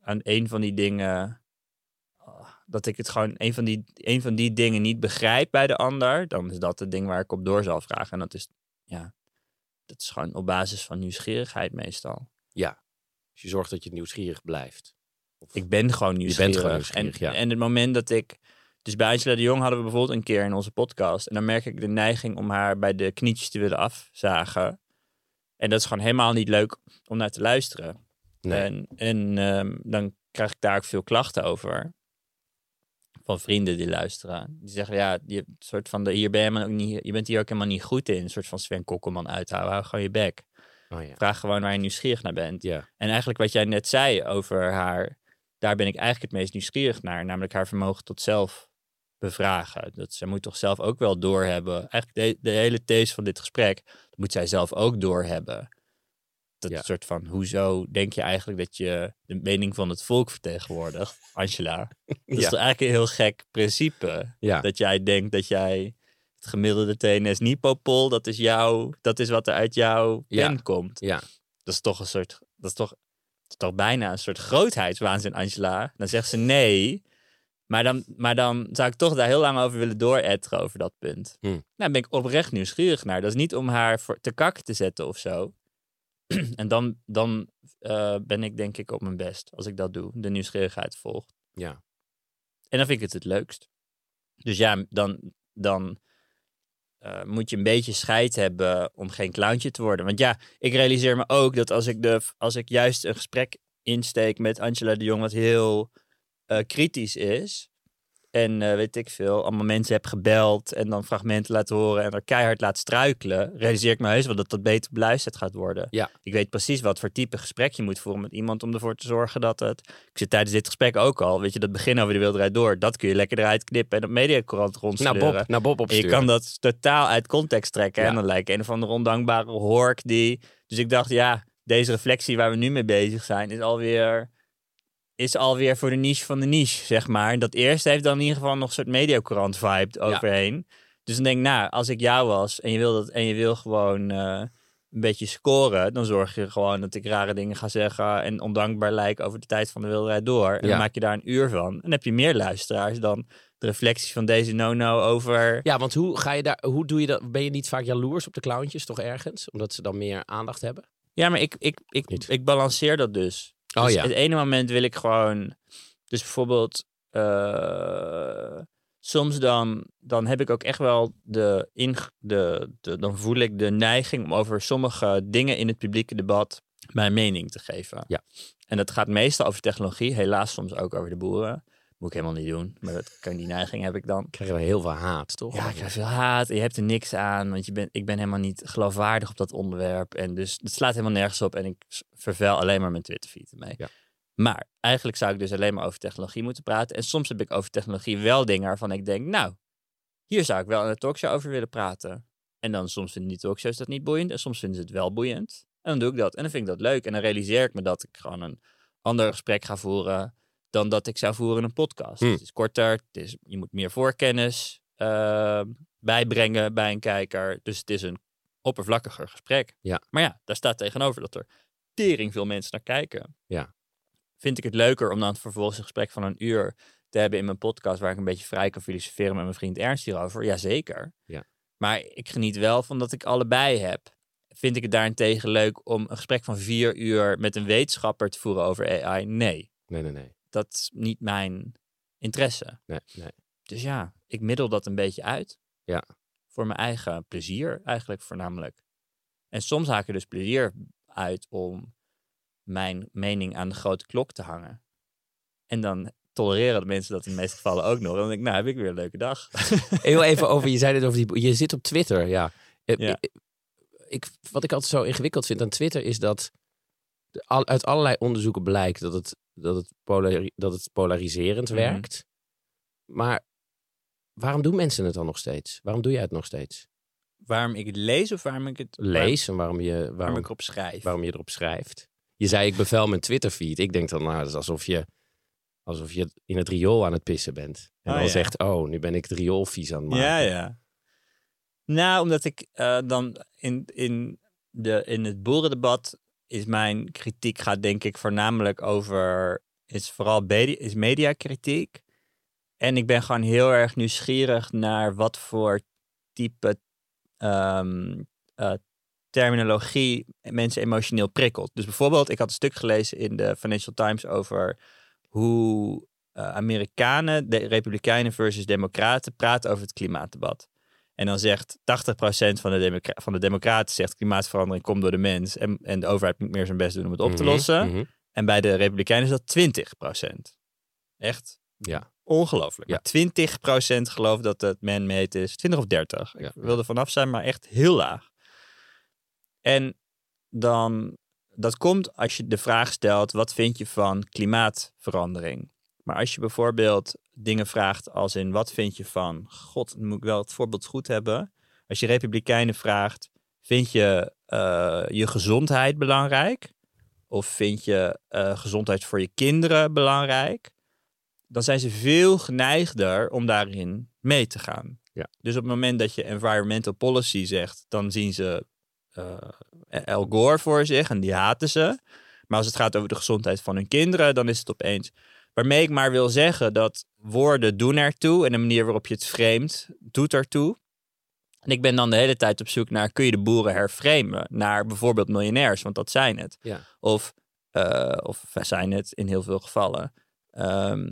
aan een van die dingen ah, dat ik het gewoon een van, die, een van die dingen niet begrijp bij de ander, dan is dat het ding waar ik op door zal vragen. En dat is, ja, dat is gewoon op basis van nieuwsgierigheid meestal.
Dus je zorgt dat je nieuwsgierig blijft. Of-
Ik ben gewoon
bent
nieuwsgierig.
gewoon nieuwsgierig,
en,
ja.
en het moment dat ik... Dus bij Angela de Jong hadden we bijvoorbeeld een keer in onze podcast. En dan merk ik de neiging om haar bij de knietjes te willen afzagen. En dat is gewoon helemaal niet leuk om naar te luisteren.
Nee.
En, en ehm, dan krijg ik daar ook veel klachten over. Van vrienden die luisteren. Die zeggen, ja, je, soort van de, hier ben je, helemaal ook niet, je bent hier ook helemaal niet goed in. Een soort van Sven Kokkelman uithouden. Hou gewoon je bek.
Oh ja.
Vraag gewoon waar je nieuwsgierig naar bent.
Ja.
En eigenlijk wat jij net zei over haar, daar ben ik eigenlijk het meest nieuwsgierig naar. Namelijk haar vermogen tot zelf bevragen. Dat ze moet toch zelf ook wel doorhebben. Eigenlijk de, de hele these van dit gesprek, dat moet zij zelf ook doorhebben. Dat
Ja.
soort van, hoezo denk je eigenlijk dat je de mening van het volk vertegenwoordigt, Angela? Dat is
Ja.
toch eigenlijk een heel gek principe.
Ja.
Dat jij denkt dat jij het gemiddelde TNS Nipopol, dat is jou, dat is wat er uit jouw
Ja.
pen komt.
Ja.
Dat is toch een soort, dat is toch, dat is toch bijna een soort grootheidswaanzin, Angela. Dan zegt ze nee, maar dan, maar dan zou ik toch daar heel lang over willen dooretteren over dat punt.
Hm.
Nou, daar ben ik oprecht nieuwsgierig naar. Dat is niet om haar voor te kakken te zetten of zo. en dan, dan eh, ben ik denk ik op mijn best als ik dat doe. De nieuwsgierigheid volgt.
Ja.
En dan vind ik het het leukst. Dus ja, dan, dan eh, moet je een beetje scheid hebben om geen clowntje te worden. Want ja, ik realiseer me ook dat als ik, de, als ik juist een gesprek insteek met Angela de Jong, wat heel eh, kritisch is. En eh, weet ik veel, allemaal mensen heb gebeld en dan fragmenten laten horen en er keihard laat struikelen. Realiseer ik me heus wel dat dat beter beluisterd gaat worden.
Ja.
Ik weet precies wat voor type gesprek je moet voeren met iemand om ervoor te zorgen dat het... Ik zit tijdens dit gesprek ook al, weet je, dat begin over de wereldrijd door. Dat kun je lekker eruit knippen en op mediacorant
Naar
rondsleuren.
Bob, naar Bob
En je
opsturen.
kan dat totaal uit context trekken.
Ja.
En dan lijkt een of andere ondankbare hork die... Dus ik dacht, ja, deze reflectie waar we nu mee bezig zijn is alweer... Is alweer voor de niche van de niche, zeg maar. En dat eerste heeft dan in ieder geval nog een soort mediacorant vibe overheen. Dus dan denk ik, nou, als ik jou was en je wil, dat, en je wil gewoon eh, een beetje scoren, dan zorg je gewoon dat ik rare dingen ga zeggen en ondankbaar lijk over de tijd van de wereldrijd door. En
Ja.
dan maak je daar een uur van. En dan heb je meer luisteraars dan de reflecties van deze no-no over...
Ja, want hoe ga je daar, hoe doe je dat? Ben je niet vaak jaloers op de clowntjes, toch ergens? Omdat ze dan meer aandacht hebben?
Ja, maar ik, ik, ik,
Niet.
ik balanceer dat dus.
Oh
dus
ja.
Het ene moment wil ik gewoon... Dus bijvoorbeeld... eh, soms dan, dan heb ik ook echt wel de, ing- de, de... Dan voel ik de neiging om over sommige dingen in het publieke debat mijn mening te geven.
Ja.
En dat gaat meestal over technologie. Helaas soms ook over de boeren. Moet ik helemaal niet doen. Maar dat kan, die neiging heb ik dan.
Krijg je dan heel veel haat, toch?
Ja, ik krijg veel haat. Je hebt er niks aan, want je bent, ik ben helemaal niet geloofwaardig op dat onderwerp. En dus het slaat helemaal nergens op. En ik vervuil alleen maar mijn Twitterfeed ermee.
Ja.
Maar eigenlijk zou ik dus alleen maar over technologie moeten praten. En soms heb ik over technologie wel dingen waarvan ik denk, nou, hier zou ik wel in een talkshow over willen praten. En dan soms vinden die talkshows dat niet boeiend. En soms vinden ze het wel boeiend. En dan doe ik dat. En dan vind ik dat leuk. En dan realiseer ik me dat ik gewoon een ander gesprek ga voeren dan dat ik zou voeren in een podcast.
Hmm.
Het is korter, het is, je moet meer voorkennis eh, bijbrengen bij een kijker. Dus het is een oppervlakkiger gesprek.
Ja.
Maar ja, daar staat tegenover dat er tering veel mensen naar kijken.
Ja.
Vind ik het leuker om dan vervolgens een gesprek van een uur te hebben in mijn podcast... waar ik een beetje vrij kan filosoferen met mijn vriend Ernst hierover? Jazeker.
Ja.
Maar ik geniet wel van dat ik allebei heb. Vind ik het daarentegen leuk om een gesprek van vier uur... met een wetenschapper te voeren over AI? Nee
Nee, nee, nee.
Dat is niet mijn interesse.
nee, nee.
Dus ja, ik middel dat een beetje uit.
Ja.
Voor mijn eigen plezier eigenlijk voornamelijk. En soms haak ik er dus plezier uit om mijn mening aan de grote klok te hangen. En dan tolereren de mensen dat in de meeste gevallen ook nog. En dan denk ik, nou heb ik weer een leuke dag.
Heel even over, je zei dit over die, je zit op Twitter, ja. Eh,
Ja.
Ik, ik, wat ik altijd zo ingewikkeld vind aan Twitter is dat uit allerlei onderzoeken blijkt dat het, dat het, polari- dat het polariserend
Mhm.
werkt. Maar waarom doen mensen het dan nog steeds? Waarom doe jij het nog steeds?
waarom ik het lees of waarom ik het
Lees en waarom je,
Waarom,
waarom,
ik erop schrijf.
waarom je erop schrijft. Je zei, ik bevel mijn Twitterfeed. Ik denk dan, nou, dat is alsof je, alsof je in het riool aan het pissen bent. En
Oh,
dan
ja.
zegt, oh, nu ben ik het riool vies aan het maken.
Ja, ja. Nou, omdat ik eh, dan in, in, de, in het boerendebat is mijn kritiek gaat denk ik voornamelijk over, is vooral is mediakritiek. En ik ben gewoon heel erg nieuwsgierig naar wat voor type ehm, eh, terminologie mensen emotioneel prikkelt. Dus bijvoorbeeld, ik had een stuk gelezen in de Financial Times over hoe eh, Amerikanen, de Republikeinen versus Democraten, praten over het klimaatdebat. En dan zegt 80% van de, democra- van de Democraten zegt klimaatverandering komt door de mens en, en de overheid moet meer zijn best doen om het op te
Mhm,
lossen.
mhm.
En bij de Republikeinen is dat 20%. Echt
Ja.
ongelooflijk.
Ja.
Maar 20% gelooft dat het man-made is. 20 of 30.
Ja.
Ik wilde vanaf zijn, maar echt heel laag. En dan, dat komt als je de vraag stelt, wat vind je van klimaatverandering? Maar als je bijvoorbeeld dingen vraagt als in, wat vind je van, god, moet ik wel het voorbeeld goed hebben. Als je republikeinen vraagt, vind je eh, je gezondheid belangrijk? Of vind je eh, gezondheid voor je kinderen belangrijk? Dan zijn ze veel geneigder om daarin mee te gaan.
Ja.
Dus op het moment dat je environmental policy zegt, dan zien ze eh Al Gore voor zich en die haten ze. Maar als het gaat over de gezondheid van hun kinderen, dan is het opeens. Waarmee ik maar wil zeggen dat woorden doen ertoe en de manier waarop je het framet doet ertoe. En ik ben dan de hele tijd op zoek naar, kun je de boeren herframen naar bijvoorbeeld miljonairs, want dat zijn het.
Ja.
Of, eh, of zijn het in heel veel gevallen. Ehm,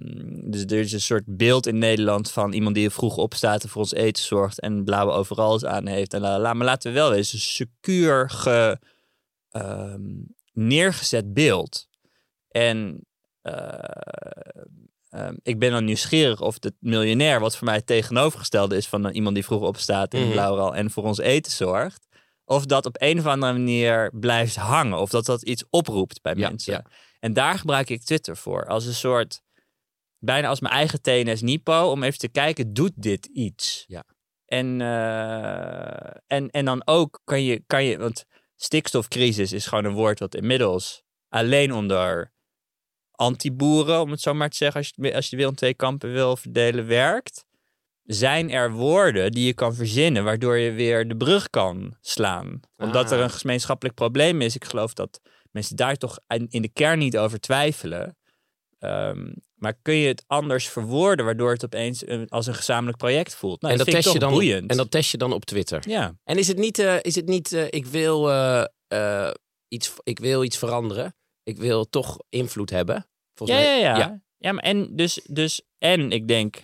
dus er is een soort beeld in Nederland van iemand die vroeg opstaat en voor ons eten zorgt en blauwe overals aan heeft. En la, la, maar laten we wel eens een secuur ge, ehm, neergezet beeld. En eh, ehm, ik ben dan nieuwsgierig of de miljonair, wat voor mij het tegenovergestelde is van iemand die vroeg opstaat in blauwe en voor ons eten zorgt. Of dat op een of andere manier blijft hangen. Of dat dat iets oproept bij
Ja,
mensen.
ja.
En daar gebruik ik Twitter voor. Als een soort, bijna als mijn eigen TNS Nipo. Om even te kijken, doet dit iets?
Ja.
En, eh, en, en dan ook kan je, kan je, want stikstofcrisis is gewoon een woord wat inmiddels alleen onder anti-boeren, om het zo maar te zeggen, als je, als je de wereld in twee kampen wil verdelen, werkt. Zijn er woorden die je kan verzinnen waardoor je weer de brug kan slaan? Omdat er
Ah.
een gemeenschappelijk probleem is. Ik geloof dat mensen daar toch in de kern niet over twijfelen. Ehm, maar kun je het anders verwoorden waardoor het opeens een- als een gezamenlijk project voelt? Nou,
en, dat test je dan,
boeiend.
en dat test je dan op Twitter.
ja.
En is het niet, eh, is het niet eh, ik, wil, eh, iets, ik wil iets veranderen. Ik wil toch invloed hebben. Volgens
Ja,
mij,
ja, ja. ja. maar en dus, dus, en ik denk,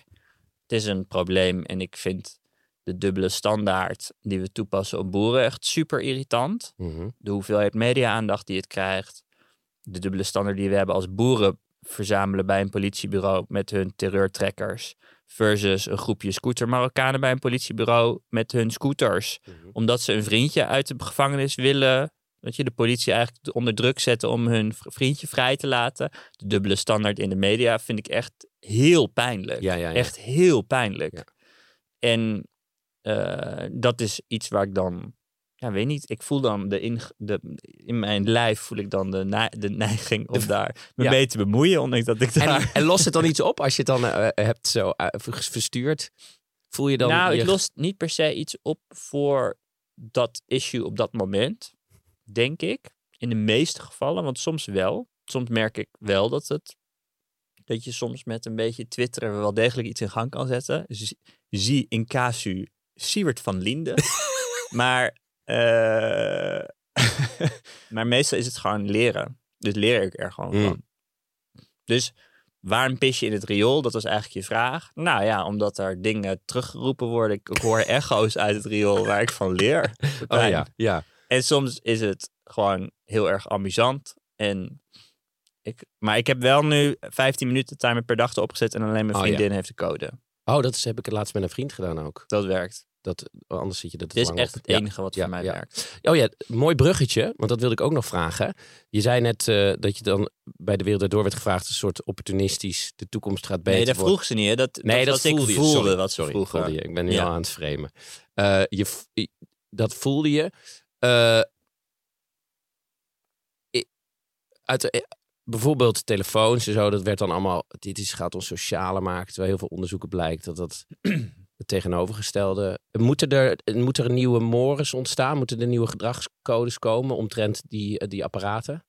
het is een probleem en ik vind de dubbele standaard die we toepassen op boeren echt super irritant.
Mhm.
De hoeveelheid media-aandacht die het krijgt. De dubbele standaard die we hebben als boeren verzamelen bij een politiebureau met hun terreurtrekkers. Versus een groepje scooter Marokkanen bij een politiebureau met hun scooters.
Mhm.
Omdat ze een vriendje uit de gevangenis willen. Dat je de politie eigenlijk onder druk zetten om hun vriendje vrij te laten. De dubbele standaard in de media vind ik echt heel pijnlijk.
Ja, ja, ja.
Echt heel pijnlijk. En eh, dat is iets waar ik dan, ja, weet niet, ik voel dan de in, de, in mijn lijf voel ik dan de, de neiging om daar me mee te bemoeien, ondanks dat ik daar.
En, en lost het dan iets op als je het dan eh, hebt zo eh, ver- verstuurd? Voel je dan...
nou,
je-
het lost niet per se iets op voor dat issue op dat moment, denk ik. In de meeste gevallen, want soms wel. Soms merk ik wel dat het. Dat je soms met een beetje twitteren wel degelijk iets in gang kan zetten. Z- Zie in casu Siewert van Linden. maar, eh, maar meestal is het gewoon leren. Dus leer ik er gewoon
Mm.
van. Dus waarom pis je in het riool? Dat was eigenlijk je vraag. Nou ja, omdat er dingen teruggeroepen worden. Ik, ik hoor echo's uit het riool waar ik van leer.
Oh ja, ja.
En soms is het gewoon heel erg amusant. En ik, maar ik heb wel nu 15 minuten timer per dag erop gezet en alleen mijn
Oh,
vriendin heeft de code.
Oh, dat is, heb ik laatst met een vriend gedaan ook.
Dat werkt.
Dat, anders zit je te
Dit is echt
op.
het
Ja.
enige wat
Ja,
voor mij werkt.
Oh ja, mooi bruggetje, want dat wilde ik ook nog vragen. Je zei net eh, dat je dan bij de wereld door werd gevraagd, een soort opportunistisch, de toekomst gaat beter
Nee, dat vroeg ze niet. Hè? Dat,
Nee, dat,
was ik
voelde je.
voelde
Sorry,
wat ze
sorry, voelde je. Ik ben nu al aan het framen. Eh, je, dat voelde je. Eh, uit eh, bijvoorbeeld telefoons en zo, dat werd dan allemaal, dit is, gaat ons socialer maken. Terwijl heel veel onderzoeken blijkt dat dat het tegenovergestelde. Moeten er, moet er een nieuwe mores ontstaan? Moeten er nieuwe gedragscodes komen omtrent die, eh, die apparaten?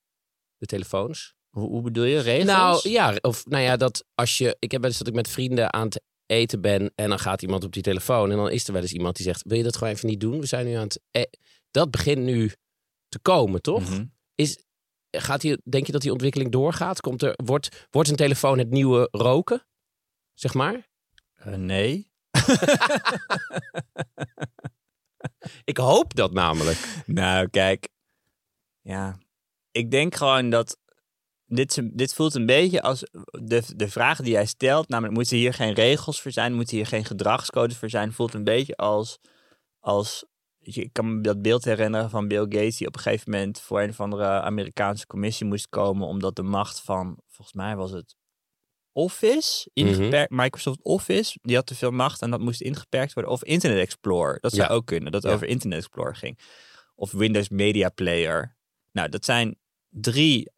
De telefoons?
Hoe, hoe bedoel je? Regels?
Nou ja, of nou ja, dat als je. Ik heb wel eens dat ik met vrienden aan het eten ben en dan gaat iemand op die telefoon en dan is er wel eens iemand die zegt: Wil je dat gewoon even niet doen? We zijn nu aan het. eh, dat begint nu te komen, toch?
Mhm.
Is, gaat die, denk je dat die ontwikkeling doorgaat? Komt er, wordt, wordt een telefoon het nieuwe roken? Zeg maar?
Eh, nee.
Ik hoop dat namelijk.
Nou, kijk. Ja. Ik denk gewoon dat. Dit, dit voelt een beetje als de, de vraag die jij stelt. Namelijk, moeten hier geen regels voor zijn? Moeten hier geen gedragscodes voor zijn? Voelt een beetje als. als ik kan me dat beeld herinneren van Bill Gates, die op een gegeven moment voor een of andere Amerikaanse commissie moest komen. omdat de macht van. Volgens mij was het. Office, ingeperkt, Microsoft Office, die had te veel macht en dat moest ingeperkt worden. Of Internet Explorer, dat zou
Ja.
ook kunnen, dat
Ja.
over Internet Explorer ging. Of Windows Media Player. Nou, dat zijn drie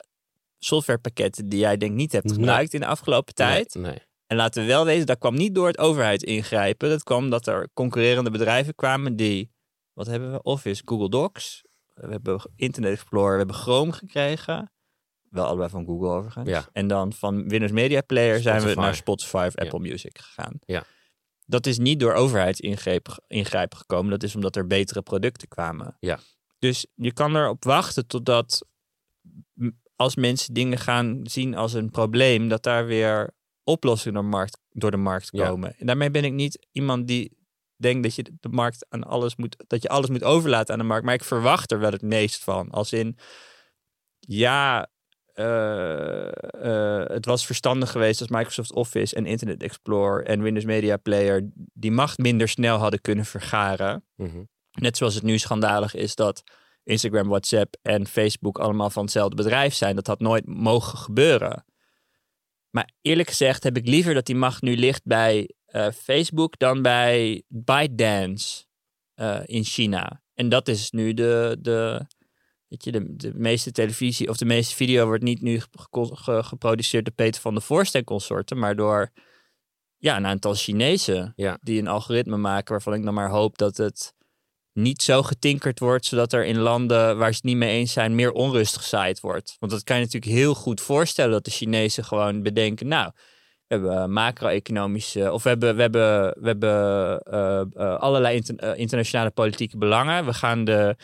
softwarepakketten die jij denk niet hebt
Nee.
gebruikt in de afgelopen tijd.
Nee, nee.
En laten we wel weten, dat kwam niet door het overheid ingrijpen. Dat kwam dat er concurrerende bedrijven kwamen die, wat hebben we? Office, Google Docs. We hebben Internet Explorer, we hebben Chrome gekregen. Wel allebei van Google overigens.
Ja.
En dan van Windows Media Player zijn we naar Spotify of Apple Music gegaan.
Ja.
Dat is niet door overheidsingrepen ingrijpen gekomen. Dat is omdat er betere producten kwamen.
Ja.
Dus je kan erop wachten totdat als mensen dingen gaan zien als een probleem, dat daar weer oplossingen door, markt, door de markt
Ja.
komen. En daarmee ben ik niet iemand die denkt dat je de markt aan alles moet, dat je alles moet overlaten aan de markt. Maar ik verwacht er wel het meest van. Als in, ja, eh, eh, het was verstandig geweest als Microsoft Office en Internet Explorer en Windows Media Player die macht minder snel hadden kunnen vergaren.
Mhm.
Net zoals het nu schandalig is dat Instagram, WhatsApp en Facebook allemaal van hetzelfde bedrijf zijn. Dat had nooit mogen gebeuren. Maar eerlijk gezegd heb ik liever dat die macht nu ligt bij Facebook dan bij ByteDance eh, in China. En dat is nu de, de, weet je, de, de meeste televisie of de meeste video wordt niet nu ge- ge- geproduceerd door Peter van der Voorst en consorten, maar door ja, een aantal Chinezen
Ja.
die een algoritme maken waarvan ik dan maar hoop dat het niet zo getinkerd wordt, zodat er in landen waar ze het niet mee eens zijn meer onrust gezaaid wordt. Want dat kan je natuurlijk heel goed voorstellen dat de Chinezen gewoon bedenken, nou, hebben macro-economische, of we hebben, we hebben, we hebben eh, eh, allerlei inter- eh, internationale politieke belangen. We gaan de,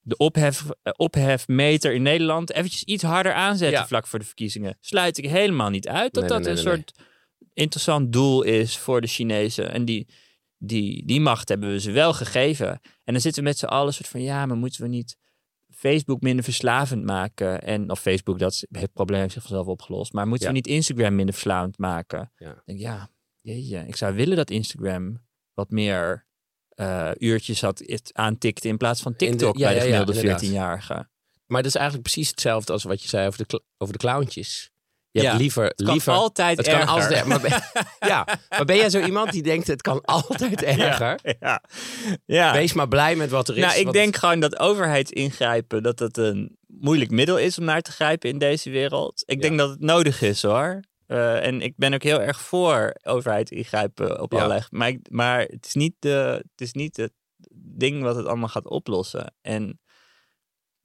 de ophef, ophefmeter in Nederland eventjes iets harder aanzetten
Ja.
vlak voor de verkiezingen. Sluit ik helemaal niet uit dat
Nee,
dat
nee,
een
nee,
soort interessant doel is voor de Chinezen. En die, die, die macht hebben we ze wel gegeven. En dan zitten we met z'n allen soort van, ja, maar moeten we niet Facebook minder verslavend maken? En, of Facebook, dat is, het probleem heeft zich vanzelf opgelost. Maar moeten
Ja.
we niet Instagram minder verslavend maken?
Ja.
Ik denk, ja, jeetje, ik zou willen dat Instagram wat meer eh, uurtjes had, het aantikte in plaats van
de-
TikTok
ja,
bij de gemiddelde
inderdaad.
14-jarige.
Maar dat is eigenlijk precies hetzelfde als wat je zei over de, over de clowntjes. Je
Ja,
hebt liever...
Het kan
liever
altijd
het kan
erger.
altijd maar ben, ja, maar ben jij zo iemand die denkt het kan altijd erger?
Ja, ja. ja.
Wees maar blij met wat er is.
Nou, ik denk gewoon dat overheidsingrijpen, dat het een moeilijk middel is om naar te grijpen in deze wereld. Ik denk dat het nodig is hoor. Eh, en ik ben ook heel erg voor overheidsingrijpen op allerlei. Maar, ik- maar het is niet de, het is niet het ding wat het allemaal gaat oplossen. En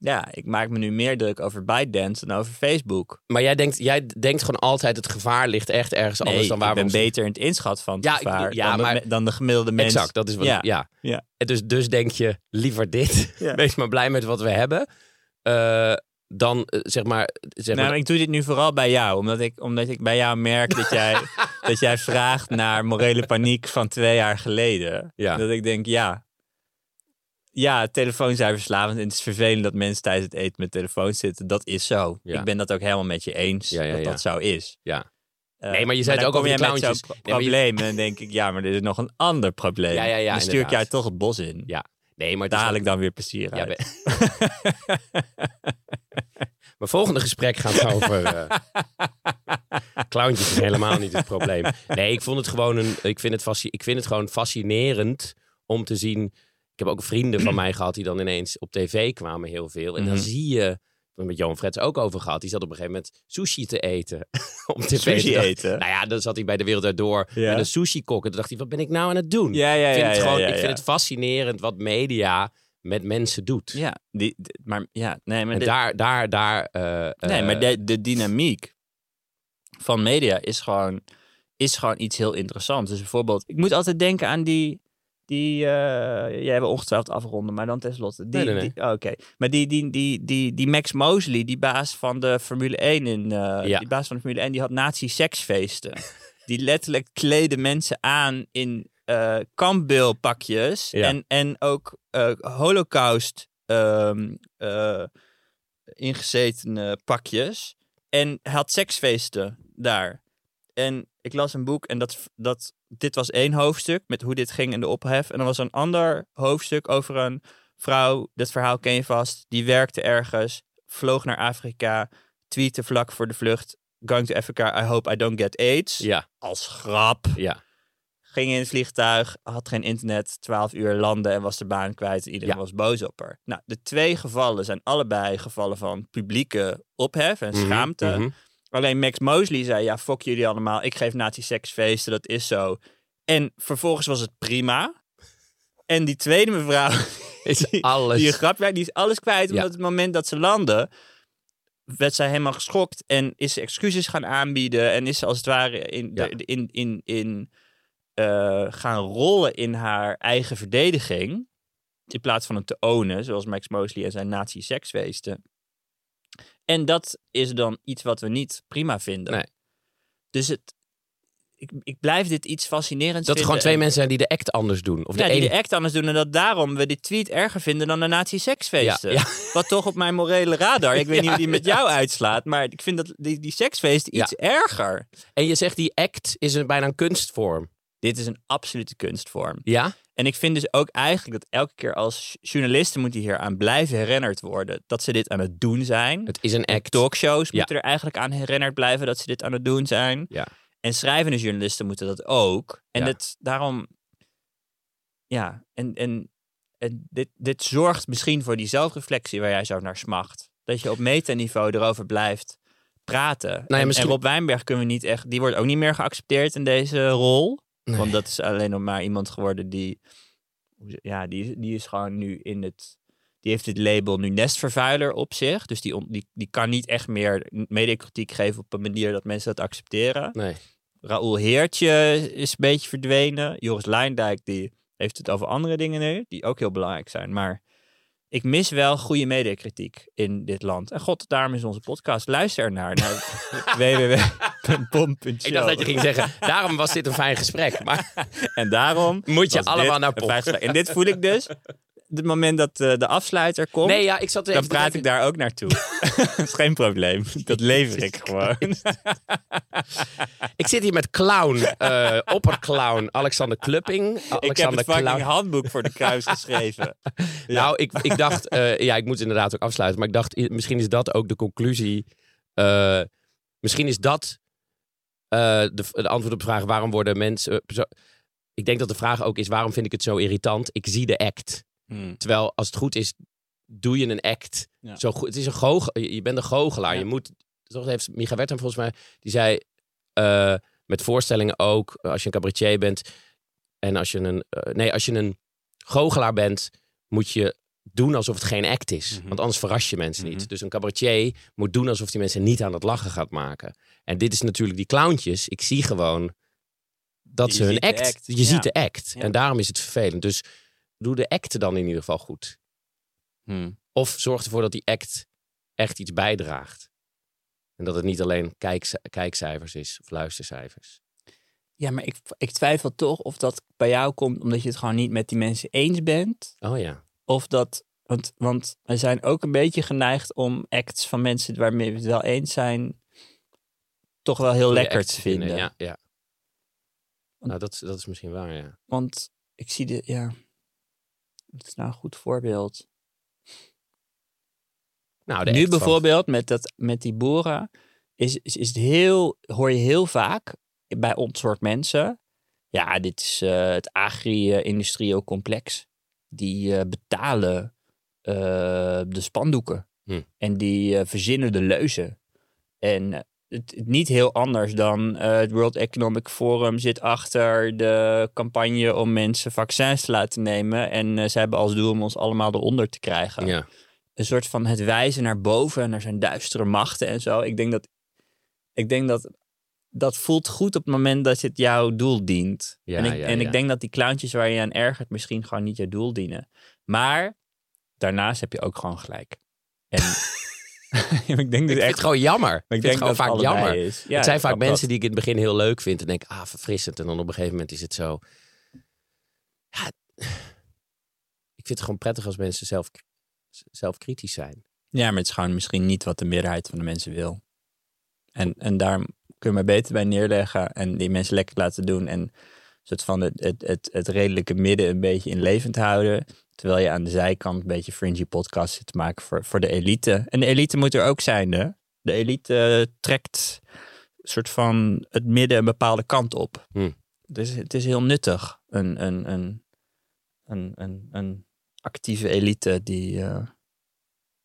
ja, ik maak me nu meer druk over ByteDance dan over Facebook.
Maar jij denkt, jij denkt gewoon altijd het gevaar ligt echt ergens anders dan waar
ik
we
ben
ons-
beter in het inschatten van het
Ja, ik-
gevaar
ja,
dan, de,
maar-
me- dan de gemiddelde mens.
Exact, dat is wat
Ja.
ja.
Ja.
En Dus, dus denk je liever dit.
Ja.
Wees maar blij met wat we hebben. Eh, dan eh, zeg maar. Zeg
Nou,
maar
ik doe dit nu vooral bij jou, omdat ik, omdat ik bij jou merk dat jij, dat jij vraagt naar morele paniek van twee jaar geleden.
Ja.
Dat ik denk, ja, ja, telefoons zijn verslavend en het is vervelend dat mensen tijdens het eten met telefoons zitten. Dat is zo.
Ja.
Ik ben dat ook helemaal met je eens
Ja,
dat dat zo is.
Ja.
Eh,
Nee, maar je zei het ook over die
met
clowntjes. Nee, je-
probleem en dan denk ik, ja, maar er is nog een ander probleem.
Ja, ja, ja,
dan stuur ik jou toch het bos in.
Ja. Nee, maar
Daar haal ik dan weer plezier uit.
we- Mijn volgende gesprek gaat over. eh clowntjes is helemaal niet het probleem. Nee, ik vond het gewoon een. Ik vind het, fasci- ik vind het gewoon fascinerend om te zien. Ik heb ook vrienden van mij gehad die dan ineens op tv kwamen heel veel. En dan
Mhm.
zie je. We hebben met Johan Frets ook over gehad. Die zat op een gegeven moment sushi te eten. op tv.
Sushi eten?
Nou ja, dan zat hij bij de Wereld Uit Door
Ja.
met een sushi-kok. En toen dacht hij, wat ben ik nou aan het doen?
Ja, ja,
ik vind,
ja,
het, gewoon,
ja,
ik vind het fascinerend wat media met mensen doet.
Ja, die, maar ja, nee, maar dit-
daar, daar, daar. eh,
Nee,
eh,
maar de, de dynamiek van media is gewoon, is gewoon iets heel interessants. Dus bijvoorbeeld, ik moet altijd denken aan die. Die eh, jij hebben ongetwijfeld afronden, maar dan tenslotte. Die,
Nee, nee, nee.
die- Oké, maar die, die, die, die, die Max Mosley, die baas van de Formule 1 in. eh,
Ja.
Die baas van de Formule 1, die had nazi-seksfeesten. die letterlijk kleden mensen aan in eh kampbeelpakjes.
Ja.
En, en ook holocaust eh, ingezetene pakjes. En had seksfeesten daar. En ik las een boek en dat, dat, dit was één hoofdstuk met hoe dit ging in de ophef. En er was een ander hoofdstuk over een vrouw, dat verhaal ken je vast, die werkte ergens, vloog naar Afrika, tweette vlak voor de vlucht, going to Africa, I hope I don't get AIDS.
Ja,
Als grap.
ja.
Ging in het vliegtuig, had geen internet, 12 uur landen en was de baan kwijt. En iedereen
Ja.
was boos op haar. Nou, de twee gevallen zijn allebei gevallen van publieke ophef en
Mhm,
schaamte.
mhm.
Alleen Max Mosley zei, ja, fuck jullie allemaal. Ik geef nazi-seksfeesten, dat is zo. En vervolgens was het prima. En die tweede mevrouw,
Is
die,
alles.
die grap die is alles kwijt.
Ja.
Omdat het moment dat ze landde, werd zij helemaal geschokt. En is ze excuses gaan aanbieden. En is ze als het ware in,
Ja.
de- in, in, in, eh, gaan rollen in haar eigen verdediging. In plaats van het te ownen, zoals Max Mosley en zijn nazi-seksfeesten. En dat is dan iets wat we niet prima vinden.
Nee.
Dus het, ik, ik blijf dit iets fascinerends
Dat er
vinden.
gewoon twee
En-
mensen zijn die de act anders doen. Of de
ja, die
ene...
de act anders doen. En dat daarom we dit tweet erger vinden dan de nazi-seksfeesten.
Ja,
Wat toch op mijn morele radar. Ik weet niet hoe die met jou uitslaat. Maar ik vind dat die, die seksfeesten iets erger.
En je zegt die act is een, bijna een kunstvorm.
Dit is een absolute kunstvorm.
Ja?
En ik vind dus ook eigenlijk dat elke keer als journalisten moeten hier aan blijven herinnerd worden. Dat ze dit aan het doen zijn.
Het is een act.
Talkshows
Ja.
moeten er eigenlijk aan herinnerd blijven dat ze dit aan het doen zijn.
Ja.
En schrijvende journalisten moeten dat ook. En
Ja.
dit, daarom, ja, en, en, en dit, dit zorgt misschien voor die zelfreflectie waar jij zo naar smacht. Dat je op metaniveau erover blijft praten.
ja, misschien-
en Rob Wijnberg kunnen we niet echt, die wordt ook niet meer geaccepteerd in deze rol.
Nee.
Want dat is alleen nog maar iemand geworden die, ja, die, die is gewoon nu in het, die heeft het label nu nestvervuiler op zich. Dus die, on- die, die kan niet echt meer mediakritiek geven op een manier dat mensen dat accepteren.
Nee.
Raoul Heertje is een beetje verdwenen. Joris Luindijk die heeft het over andere dingen nu, die ook heel belangrijk zijn. Maar ik mis wel goede mediakritiek in dit land. En god, daarom is onze podcast. Luister ernaar naar www.pom.show.
Ik dacht dat je ging zeggen, daarom was dit een fijn gesprek. Maar
En daarom
Moet je allemaal naar
gesprek. En dit voel ik dus. Het moment dat eh, de afsluiter komt,
nee, ja, ik zat
dan praat ik daar ook naartoe. dat is geen probleem. Dat lever ik gewoon.
Ik zit hier met clown, eh opperclown Alexander Klupping.
ik heb
Alexander
het fucking
Clown.
handboek voor de kruis geschreven.
Nou, ik, ik dacht, eh, ja, ik moet inderdaad ook afsluiten. Maar ik dacht, misschien is dat ook de conclusie. misschien is dat de, de antwoord op de vraag waarom worden mensen. eh, ik denk dat de vraag ook is: waarom vind ik het zo irritant? Ik zie de act.
Hmm.
Terwijl als het goed is, doe je een act.
Ja.
Zo goed, het is een goochel, je bent een goochelaar.
Ja.
Je moet, toch heeft Micha Wertheim volgens mij, die zei eh, met voorstellingen ook, als je een cabaretier bent en als je een, eh, nee, als je een goochelaar bent, moet je doen alsof het geen act is.
Mhm.
Want anders verras je mensen
Mhm.
niet. Dus een cabaretier moet doen alsof die mensen niet aan het lachen gaat maken. En dit is natuurlijk die clowntjes. Ik zie gewoon dat
Je
ze hun act,
act,
je
ja.
ziet de act.
Ja.
En daarom is het vervelend. Dus doe de act dan in ieder geval goed.
Hmm.
Of zorg ervoor dat die act echt iets bijdraagt. En dat het niet alleen kijkci- kijkcijfers is of luistercijfers.
Ja, maar ik, ik twijfel toch of dat bij jou komt omdat je het gewoon niet met die mensen eens bent.
Oh ja.
Of dat, want, want we zijn ook een beetje geneigd om acts van mensen waarmee we het wel eens zijn, toch wel heel lekker te vinden.
Ja, ja. Nou, dat, is- dat is misschien waar, ja.
Want ik zie de, ja, wat is nou een goed voorbeeld?
Nou,
nu
van-
bijvoorbeeld met, dat, met die boeren is, is, is het heel, hoor je heel vaak bij ons soort mensen. Ja, dit is eh, het agri-industrieel complex. Die eh, betalen eh, de spandoeken.
Hm.
En die verzinnen de leuzen. En het, niet heel anders dan eh, het World Economic Forum zit achter de campagne om mensen vaccins te laten nemen. En eh, ze hebben als doel om ons allemaal eronder te krijgen
Ja.
een soort van het wijzen naar boven, naar zijn duistere machten en zo. Ik denk dat, ik denk dat dat voelt goed op het moment dat het jouw doel dient.
Ja,
en ik,
ja,
en ik denk dat die clowntjes waar je aan ergert misschien gewoon niet jouw doel dienen. Maar daarnaast heb je ook gewoon gelijk. En ik denk
Ik
dus
vind het
echt.
gewoon jammer. Ik vind het gewoon vaak jammer.
Is. Ja,
het zijn vaak
dat- dat-
mensen die ik in het begin heel leuk vind. En denk, ah, verfrissend. En dan op een gegeven moment is het zo... Ja, ik vind het gewoon prettig als mensen zelf, zelf kritisch zijn.
Ja, maar het is gewoon misschien niet wat de meerderheid van de mensen wil. En, en daar kun je maar beter bij neerleggen en die mensen lekker laten doen. En soort van het, het, het, het redelijke midden een beetje in levend houden. Terwijl je aan de zijkant een beetje fringy podcasts zit te maken voor, voor de elite. En de elite moet er ook zijn, hè? De elite eh, trekt soort van het midden een bepaalde kant op.
Hm.
Dus het is heel nuttig, een, een, een, een, een, een actieve elite die, eh,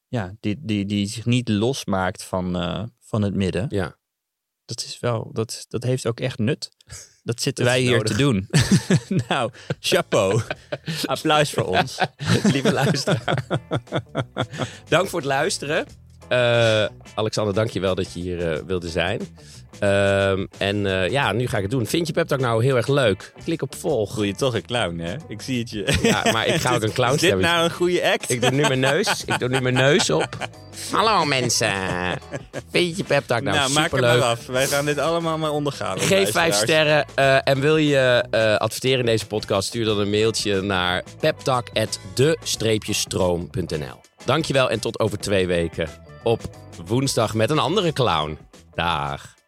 ja, die, die, die zich niet losmaakt van, eh, van het midden.
Ja.
Dat is wel, dat, dat heeft ook echt nut. Dat zitten
Dat
wij hier
nodig.
te doen. nou, chapeau. Applaus voor ons.
Lieve luisteraar. Dank voor het luisteren. Eh, Alexander, dank je wel dat je hier eh, wilde zijn. Ehm, en eh, ja, nu ga ik het doen. Vind je Pep Talk nou heel erg leuk? Klik op volg.
Voel je toch een clown, hè? Ik zie het je.
Ja, maar ik ga ook een clown
Is dit nou een goede act?
Ik doe nu mijn neus. Ik doe nu mijn neus op. Hallo mensen. Vind je Pep Talk nou,
nou, maak het
superleuk?
maar af. Wij gaan dit allemaal maar ondergaan.
Geef vijf sterren. en wil je adverteren in deze podcast? Stuur dan een mailtje naar peptalk.de-stroom.nl Dankjewel en tot over twee weken op woensdag met een andere clown. Dag.